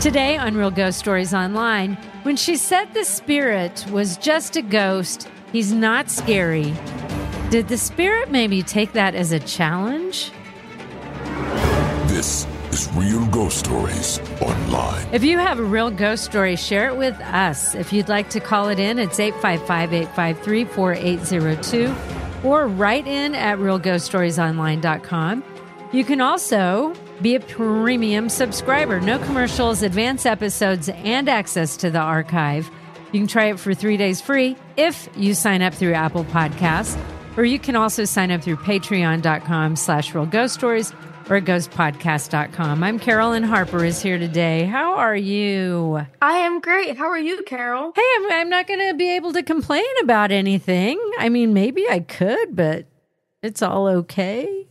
Today on Real Ghost Stories Online, when she said the spirit was just a ghost, he's not scary. Did the spirit maybe take that as a challenge? This is Real Ghost Stories Online. If you have a real ghost story, share it with us. If you'd like to call it in, it's 855 853 4802 or write in at realghoststoriesonline.com. You can also be a premium subscriber. No commercials, advanced episodes, and access to the archive. You can try it for three days free if you sign up through Apple Podcasts. Or you can also sign up through patreon.com slash real ghost stories or ghostpodcast.com. I'm Carolyn Harper is here today. How are you? I am great. How are you, Carol? Hey, I'm, I'm not going to be able to complain about anything. I mean, maybe I could, but it's all okay.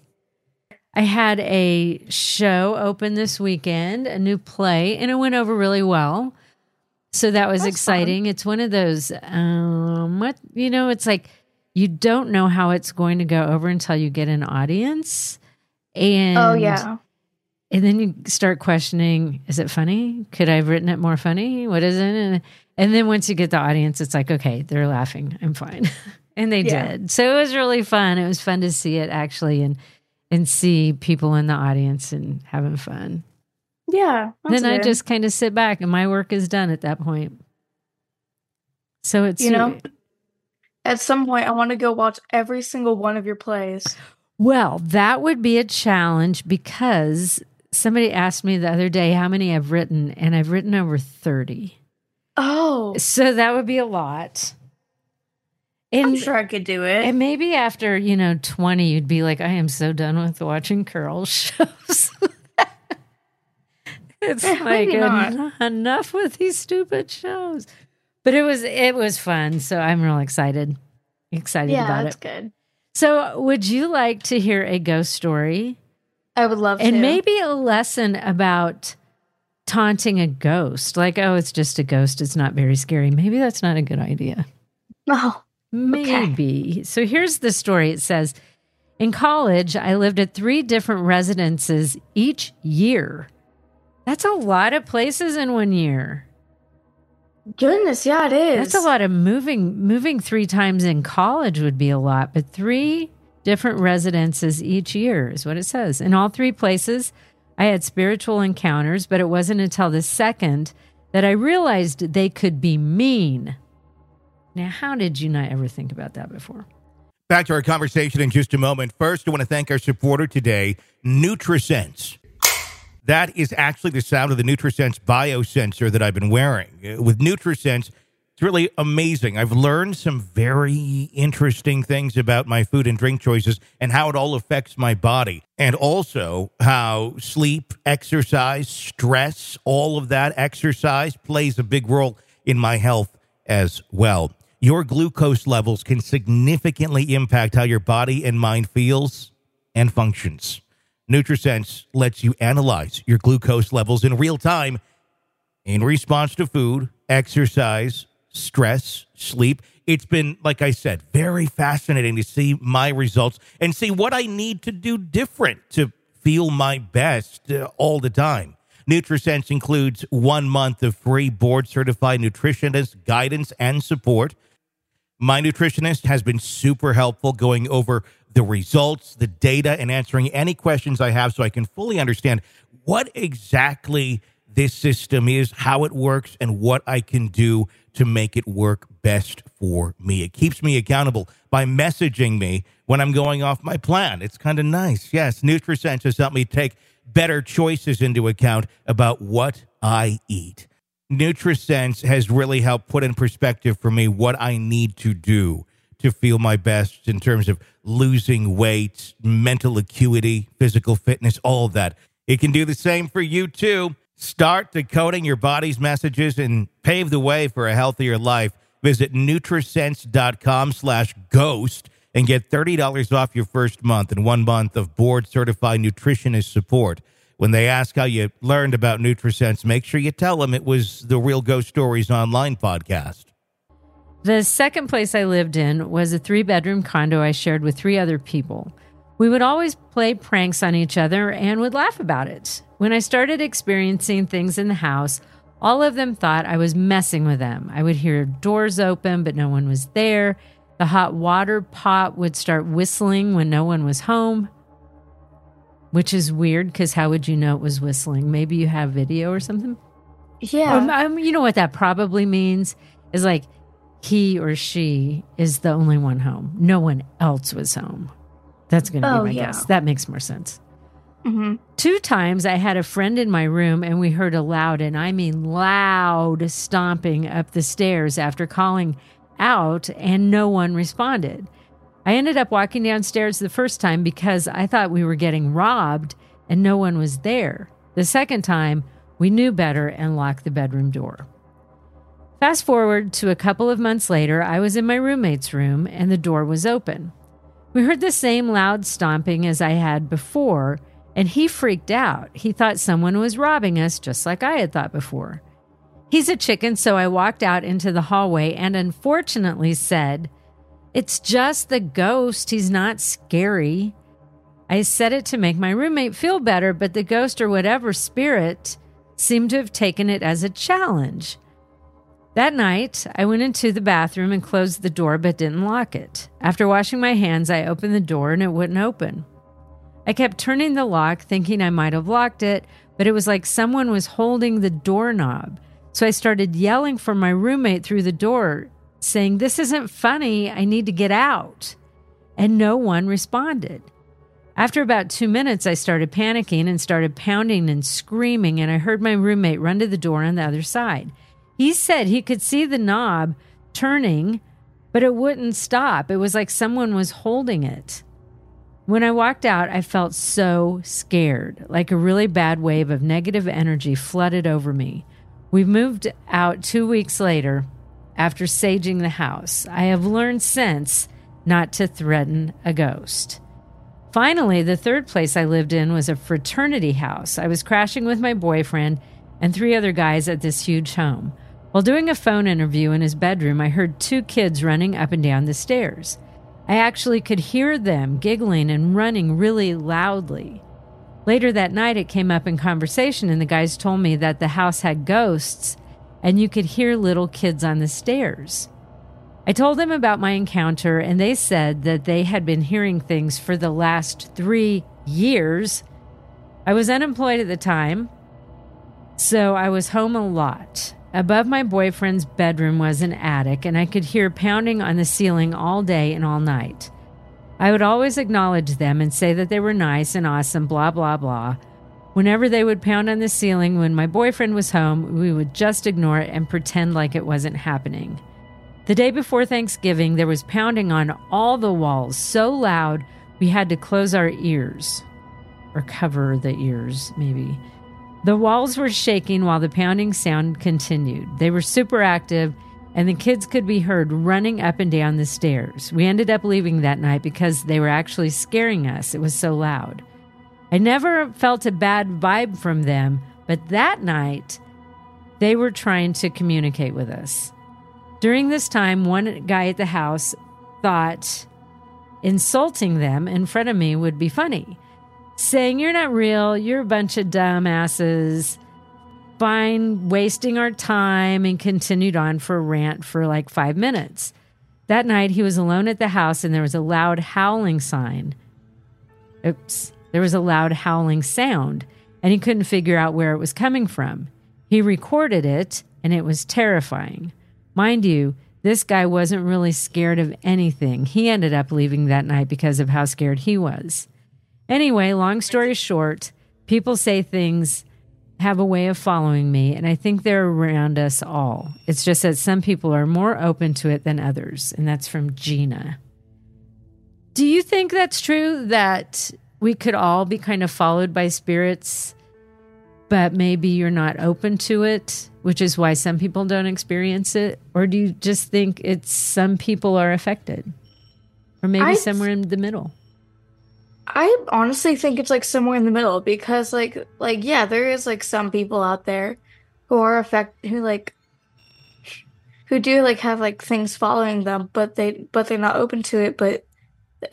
I had a show open this weekend, a new play, and it went over really well. So that was That's exciting. fun. It's one of those, um, what you know, it's like you don't know how it's going to go over until you get an audience, and oh yeah. and then you start questioning: Is it funny? Could I have written it more funny? What is it? And, and then once you get the audience, it's like, okay, they're laughing. I'm fine, and they Yeah. did. So it was really fun. It was fun to see it actually, and and see people in the audience and having fun. Yeah. then I just kind of sit back, and my work is done at that point. So it's you know, at some point I want to go watch every single one of your plays. Well, that would be a challenge because somebody asked me the other day how many I've written, and I've written over 30. Oh, So that would be a lot. And, I'm sure I could do it. and maybe after, you know, 20, you'd be like, I am so done with watching curl shows. it's like en- enough with these stupid shows. But it was it was fun, so I'm real excited. Excited yeah, about that's it. good. So, would you like to hear a ghost story? I would love to. and to. maybe a lesson about taunting a ghost like oh it's just a ghost it's not very scary maybe that's not a good idea Oh, maybe. So here's the story. It says in college i lived at three different residences each year. That's a lot of places in one year. Goodness, yeah, it is. that's a lot of moving moving three times in college would be a lot but three different residences each year is what it says. In all three places i had spiritual encounters but it wasn't until the second that i realized they could be mean now how did you not ever think about that before Back to our conversation in just a moment. First, I want to thank our supporter today, NutriSense. That is actually the sound of the NutriSense biosensor that I've been wearing. Uh, With NutriSense, it's really amazing. I've learned some very interesting things about my food and drink choices and how it all affects my body, and also how sleep, exercise, stress, all of that exercise plays a big role in my health as well. Your glucose levels can significantly impact how your body and mind feels and functions. NutriSense lets you analyze your glucose levels in real time in response to food, exercise, stress, sleep, it's been, like I said, very fascinating to see my results and see what I need to do different to feel my best uh, all the time. NutriSense includes one month of free board certified nutritionist guidance and support. My nutritionist has been super helpful going over the results, the data, and answering any questions I have so I can fully understand what exactly this system is, how it works, and what I can do to make it work best for me. It keeps me accountable by messaging me when I'm going off my plan. It's kind of nice. Yes, NutriSense has helped me take better choices into account about what I eat. NutriSense has really helped put in perspective for me what I need to do to feel my best in terms of losing weight, mental acuity, physical fitness, all of that. It can do the same for you too. Start decoding your body's messages and pave the way for a healthier life. Visit Nutrisense.com slash ghost and get $30 off your first month and one month of board certified nutritionist support. When they ask how you learned about NutriSense, make sure you tell them it was the Real Ghost Stories Online podcast. The second place I lived in was a three bedroom condo I shared with three other people. We would always play pranks on each other and would laugh about it. When I started experiencing things in the house, all of them thought I was messing with them. I would hear doors open, but no one was there. The hot water pot would start whistling when no one was home, which is weird because how would you know it was whistling? Maybe you have video or something? Yeah. Or, um, you know what that probably means is like he or she is the only one home. No one else was home. That's going to Oh, be my yeah. guess. That makes more sense. hmm Two times I had a friend in my room and we heard a loud, and I mean loud, stomping up the stairs after calling out, and no one responded. I ended up walking downstairs the first time because I thought we were getting robbed and no one was there. The second time, we knew better and locked the bedroom door. Fast forward to a couple of months later, I was in my roommate's room and the door was open. We heard the same loud stomping as I had before, and he freaked out. He thought someone was robbing us, just like I had thought before. He's a chicken, so I walked out into the hallway and unfortunately said, It's just the ghost. He's not scary. I said it to make my roommate feel better, but the ghost or whatever spirit seemed to have taken it as a challenge. That night, I went into the bathroom and closed the door but didn't lock it. After washing my hands, I opened the door and it wouldn't open. I kept turning the lock, thinking I might have locked it, but it was like someone was holding the doorknob. So I started yelling for my roommate through the door, saying, This isn't funny. I need to get out. And no one responded. After about two minutes, I started panicking and started pounding and screaming, and I heard my roommate run to the door on the other side. He said he could see the knob turning, but it wouldn't stop. It was like someone was holding it. When I walked out, I felt so scared, like a really bad wave of negative energy flooded over me. We moved out two weeks later after saging the house. I have learned since not to threaten a ghost. Finally, the third place I lived in was a fraternity house. I was crashing with my boyfriend and three other guys at this huge home. While doing a phone interview in his bedroom, I heard two kids running up and down the stairs. I actually could hear them giggling and running really loudly. Later that night, it came up in conversation, and the guys told me that the house had ghosts and you could hear little kids on the stairs. I told them about my encounter, and they said that they had been hearing things for the last three years. I was unemployed at the time, so I was home a lot. Above my boyfriend's bedroom was an attic, and I could hear pounding on the ceiling all day and all night. I would always acknowledge them and say that they were nice and awesome, blah, blah, blah. Whenever they would pound on the ceiling when my boyfriend was home, we would just ignore it and pretend like it wasn't happening. The day before Thanksgiving, there was pounding on all the walls so loud we had to close our ears or cover the ears, maybe. The walls were shaking while the pounding sound continued. They were super active, and the kids could be heard running up and down the stairs. We ended up leaving that night because they were actually scaring us. It was so loud. I never felt a bad vibe from them, but that night they were trying to communicate with us. During this time, one guy at the house thought insulting them in front of me would be funny, saying, You're not real, you're a bunch of dumbasses. Fine, wasting our time, and continued on for a rant for like five minutes. That night, he was alone at the house and there was a loud howling sign. Oops. There was a loud howling sound, and he couldn't figure out where it was coming from. He recorded it, and it was terrifying. Mind you, this guy wasn't really scared of anything. He ended up leaving that night because of how scared he was. Anyway, long story short, people say things have a way of following me, and I think they're around us all. It's just that some people are more open to it than others, and that's from Gina. Do you think that's true that we could all be kind of followed by spirits, but maybe you're not open to it, which is why some people don't experience it? Or do you just think it's some people are affected? Or maybe I- somewhere in the middle? I honestly think it's like somewhere in the middle because like like yeah, there is like some people out there who are affect who like who do like have like things following them, but they but they're not open to it, but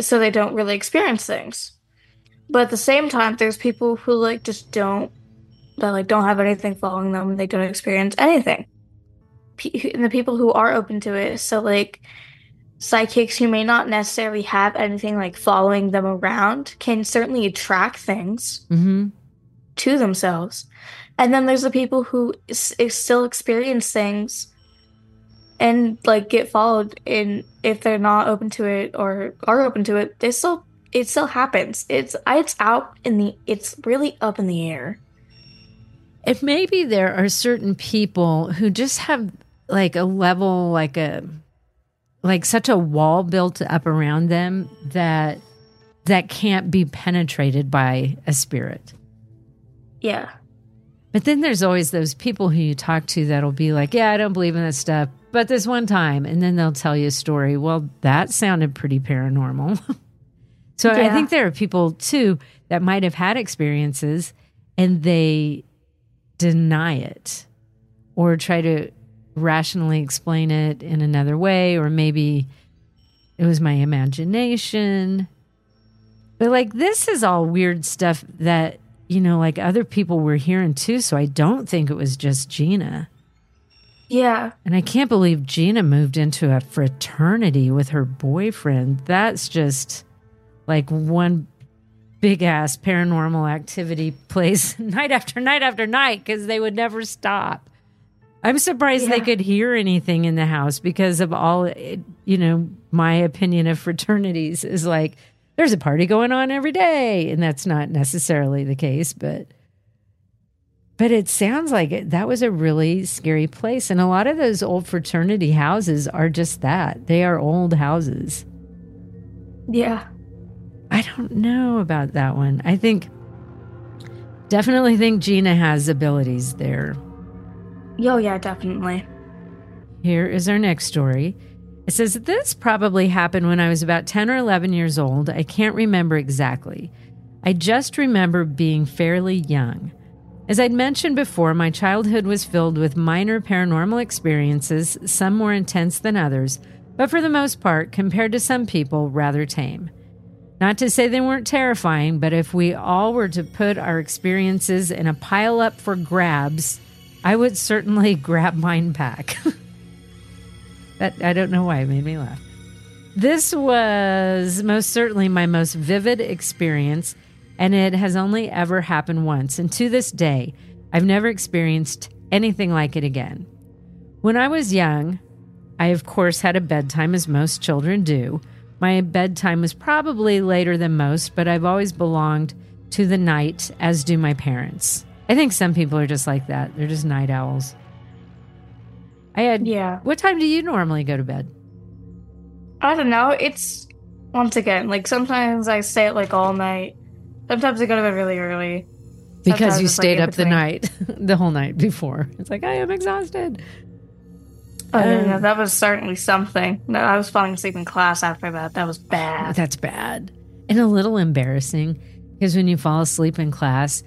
so they don't really experience things. But at the same time, there's people who like just don't that like don't have anything following them. They don't experience anything. Pe- And the people who are open to it, so like psychics who may not necessarily have anything like following them around can certainly attract things Mm-hmm. to themselves. And then there's the people who is still experience things and like get followed in if they're not open to it or are open to it, they still it still happens. It's it's out in the it's really up in the air. If maybe there are certain people who just have like a level, like a like such a wall built up around them that that can't be penetrated by a spirit. Yeah. But then there's always those people who you talk to that'll be like, "Yeah, I don't believe in this stuff, but this one time," and then they'll tell you a story. Well, that sounded pretty paranormal. so I think there are people too that might have had experiences and they deny it or try to rationally explain it in another way, or maybe it was my imagination. But like this is all weird stuff that, you know, like other people were hearing too. So I don't think it was just Gina. Yeah. And I can't believe Gina moved into a fraternity with her boyfriend. That's just like one big ass paranormal activity place night after night after night because they would never stop. I'm surprised they could hear anything in the house because of all, it- you know, my opinion of fraternities is like there's a party going on every day. And that's not necessarily the case, but. But it sounds like it, that was a really scary place. And a lot of those old fraternity houses are just that. They are old houses. Yeah. I don't know about that one. I think, definitely think Gina has abilities there. Yo, yeah, definitely. Here is our next story. It says this probably happened when I was about 10 or 11 years old. I can't remember exactly. I just remember being fairly young. As I'd mentioned before, my childhood was filled with minor paranormal experiences, some more intense than others, but for the most part, compared to some people, rather tame. Not to say they weren't terrifying, but if we all were to put our experiences in a pile up for grabs, I would certainly grab mine back. that I don't know why it made me laugh. This was most certainly my most vivid experience, and it has only ever happened once. And to this day, I've never experienced anything like it again. When I was young, I of course had a bedtime as most children do. My bedtime was probably later than most, but I've always belonged to the night, as do my parents. I think some people are just like that. They're just night owls. I had. Yeah. What time do you normally go to bed? I don't know. It's once again like sometimes I stay up like all night. Sometimes I go to bed really early. Because you it's, like, stayed up the night, the whole night before. It's like I am exhausted. Oh Um, that was certainly something. No, I was falling asleep in class after that. That was bad. That's bad and a little embarrassing because when you fall asleep in class,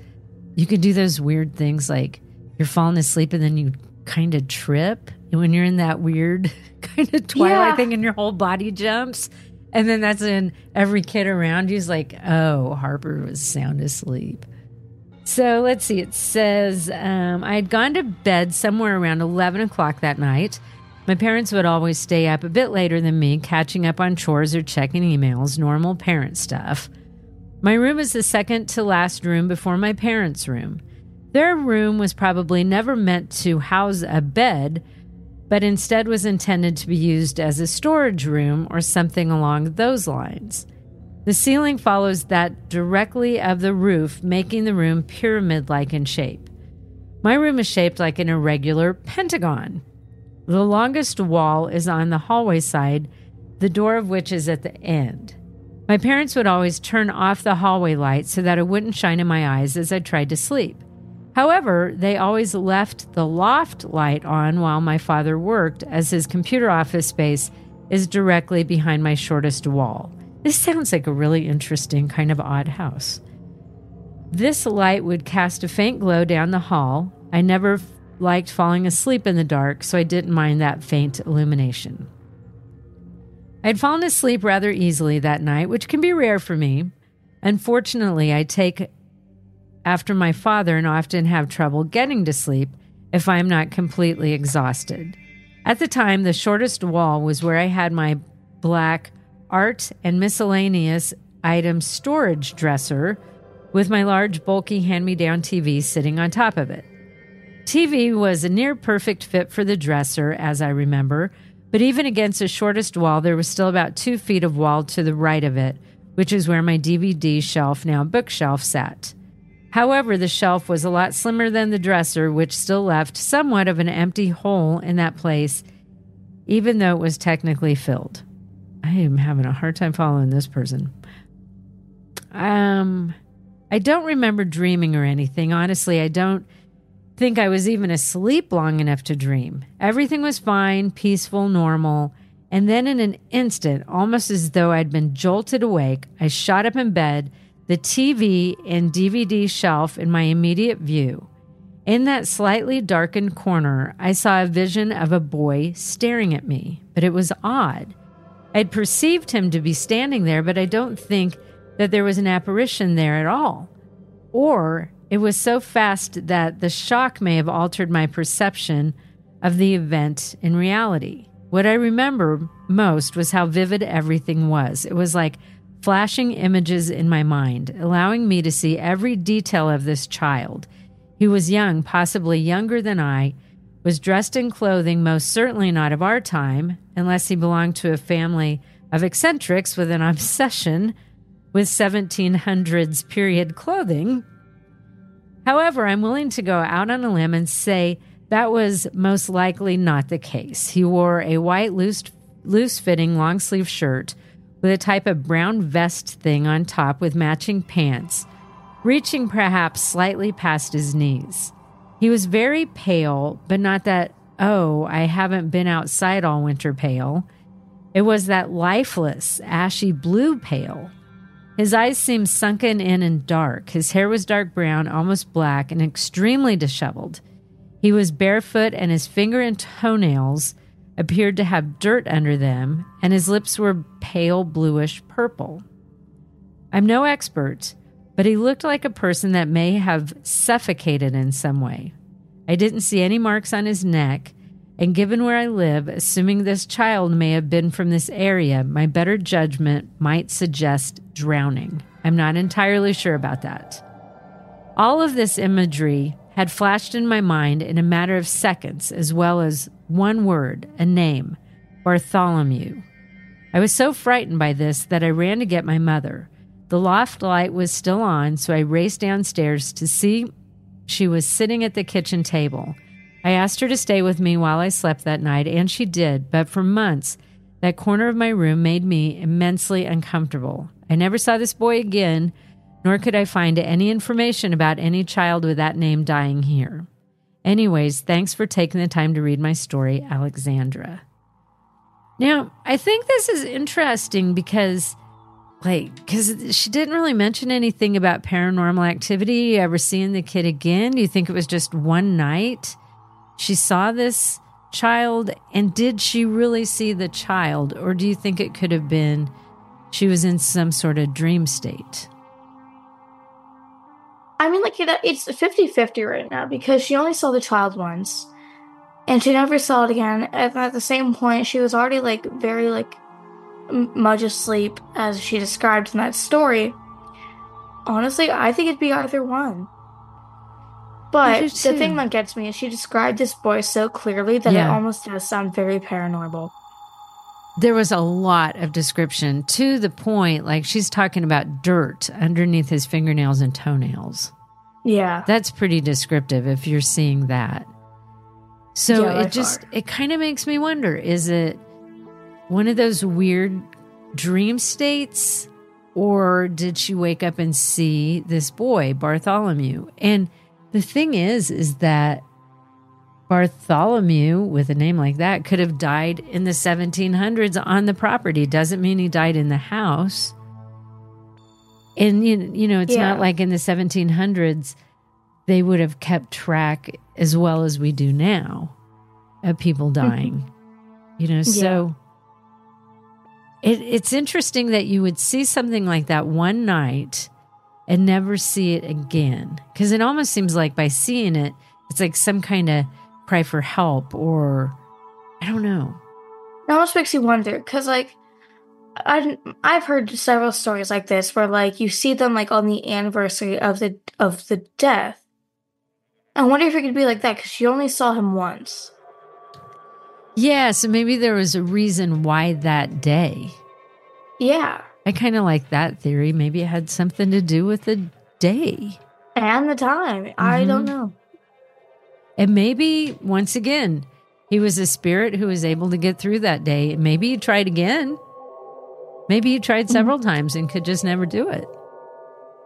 you can do those weird things like you're falling asleep and then you kind of trip. And when you're in that weird kind of twilight Yeah. thing and your whole body jumps. And then that's in every kid around you's like, oh, Harper was sound asleep. So let's see. It says um, I had gone to bed somewhere around 11 o'clock that night. My parents would always stay up a bit later than me, catching up on chores or checking emails, normal parent stuff. My room is the second to last room before my parents' room. Their room was probably never meant to house a bed, but instead was intended to be used as a storage room or something along those lines. The ceiling follows that directly of the roof, making the room pyramid like in shape. My room is shaped like an irregular pentagon. The longest wall is on the hallway side, the door of which is at the end. My parents would always turn off the hallway light so that it wouldn't shine in my eyes as I tried to sleep. However, they always left the loft light on while my father worked, as his computer office space is directly behind my shortest wall. This sounds like a really interesting, kind of odd house. This light would cast a faint glow down the hall. I never liked falling asleep in the dark, so I didn't mind that faint illumination. I'd fallen asleep rather easily that night, which can be rare for me. Unfortunately, I take after my father and often have trouble getting to sleep if I'm not completely exhausted. At the time, the shortest wall was where I had my black art and miscellaneous items storage dresser with my large, bulky hand me down TV sitting on top of it. TV was a near perfect fit for the dresser, as I remember, but even against the shortest wall, there was still about two feet of wall to the right of it, which is where my DVD shelf, now bookshelf, sat. However, the shelf was a lot slimmer than the dresser, which still left somewhat of an empty hole in that place, even though it was technically filled. I am having a hard time following this person. Um, I don't remember dreaming or anything. Honestly, I don't think I was even asleep long enough to dream. Everything was fine, peaceful, normal. And then in an instant, almost as though I'd been jolted awake, I shot up in bed, the TV and DVD shelf in my immediate view. In that slightly darkened corner, I saw a vision of a boy staring at me, but it was odd. I'd perceived him to be standing there, but I don't think that there was an apparition there at all. Or it was so fast that the shock may have altered my perception of the event in reality. What I remember most was how vivid everything was. It was like flashing images in my mind, allowing me to see every detail of this child. He was young, possibly younger than I, was dressed in clothing most certainly not of our time, unless he belonged to a family of eccentrics with an obsession with 1700s period clothing. However, I'm willing to go out on a limb and say that was most likely not the case. He wore a white, loose, loose fitting long sleeve shirt with a type of brown vest thing on top with matching pants, reaching perhaps slightly past his knees. He was very pale, but not that, oh, I haven't been outside all winter pale. It was that lifeless, ashy blue pale. His eyes seemed sunken in and dark. His hair was dark brown, almost black, and extremely disheveled. He was barefoot, and his finger and toenails appeared to have dirt under them, and his lips were pale bluish purple. I'm no expert, but he looked like a person that may have suffocated in some way. I didn't see any marks on his neck, and given where I live, assuming this child may have been from this area, my better judgment might suggest drowning. I'm not entirely sure about that. All of this imagery had flashed in my mind in a matter of seconds, as well as one word, a name Bartholomew. I was so frightened by this that I ran to get my mother. The loft light was still on, so I raced downstairs to see she was sitting at the kitchen table. I asked her to stay with me while I slept that night, and she did, but for months, that corner of my room made me immensely uncomfortable. I never saw this boy again, nor could I find any information about any child with that name dying here. Anyways, thanks for taking the time to read my story, Alexandra. Now, I think this is interesting because, like, because she didn't really mention anything about paranormal activity. Ever seeing the kid again? Do you think it was just one night? She saw this child? And did she really see the child? Or do you think it could have been she was in some sort of dream state? I mean, like, it, it's 50 50 right now because she only saw the child once and she never saw it again. And at the same point, she was already, like, very, like, much asleep as she described in that story. Honestly, I think it'd be either one. But the thing that gets me is she described this boy so clearly that it almost does sound very paranormal. There was a lot of description to the point, like she's talking about dirt underneath his fingernails and toenails. Yeah. That's pretty descriptive if you're seeing that. So Yeah, it just far. it kind of makes me wonder is it one of those weird dream states or did she wake up and see this boy Bartholomew? And the thing is is that Bartholomew with a name like that could have died in the 1700s on the property doesn't mean he died in the house. And you, know, it's Yeah. not like in the 1700s they would have kept track as well as we do now of people mm-hmm. dying. you know, so it, it's interesting that you would see something like that one night and never see it again. Because it almost seems like by seeing it, it's like some kind of cry for help or I don't know. It almost makes you wonder because, like, I I've heard several stories like this where like you see them like on the anniversary of the of the death. I wonder if it could be like that because she only saw him once. Yeah, so maybe there was a reason why that day. Yeah, I kind of like that theory. Maybe it had something to do with the day. and the time. I don't mm-hmm. know. And maybe, once again, he was a spirit who was able to get through that day. Maybe he tried again. Maybe he tried mm-hmm. several times and could just never do it.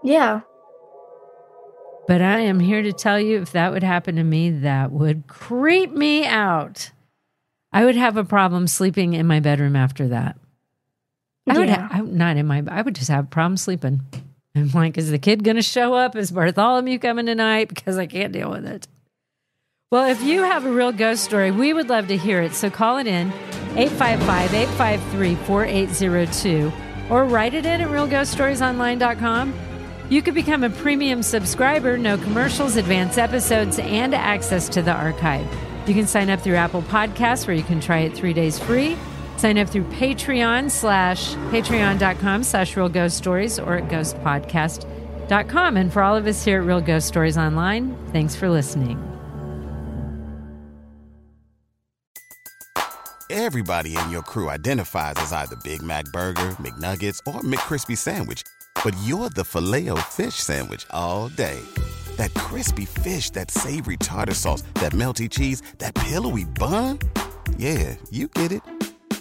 Yeah, But I am here to tell you if that would happen to me, that would creep me out. I would have a problem sleeping in my bedroom after that. I would Yeah. ha- I, not in my I would just have problems sleeping. I'm like, is the kid going to show up? Is Bartholomew coming tonight? Because I can't deal with it. Well, if you have a real ghost story, we would love to hear it. So call it in 855 853 4802 or write it in at realghoststoriesonline.com. You could become a premium subscriber, no commercials, advanced episodes, and access to the archive. You can sign up through Apple Podcasts where you can try it three days free. Sign up through Patreon slash patreon.com slash real ghost stories or at ghostpodcast.com. And for all of us here at Real Ghost Stories Online, thanks for listening. Everybody in your crew identifies as either Big Mac Burger, McNuggets, or McCrispy Sandwich. But you're the filet fish Sandwich all day. That crispy fish, that savory tartar sauce, that melty cheese, that pillowy bun. Yeah, you get it.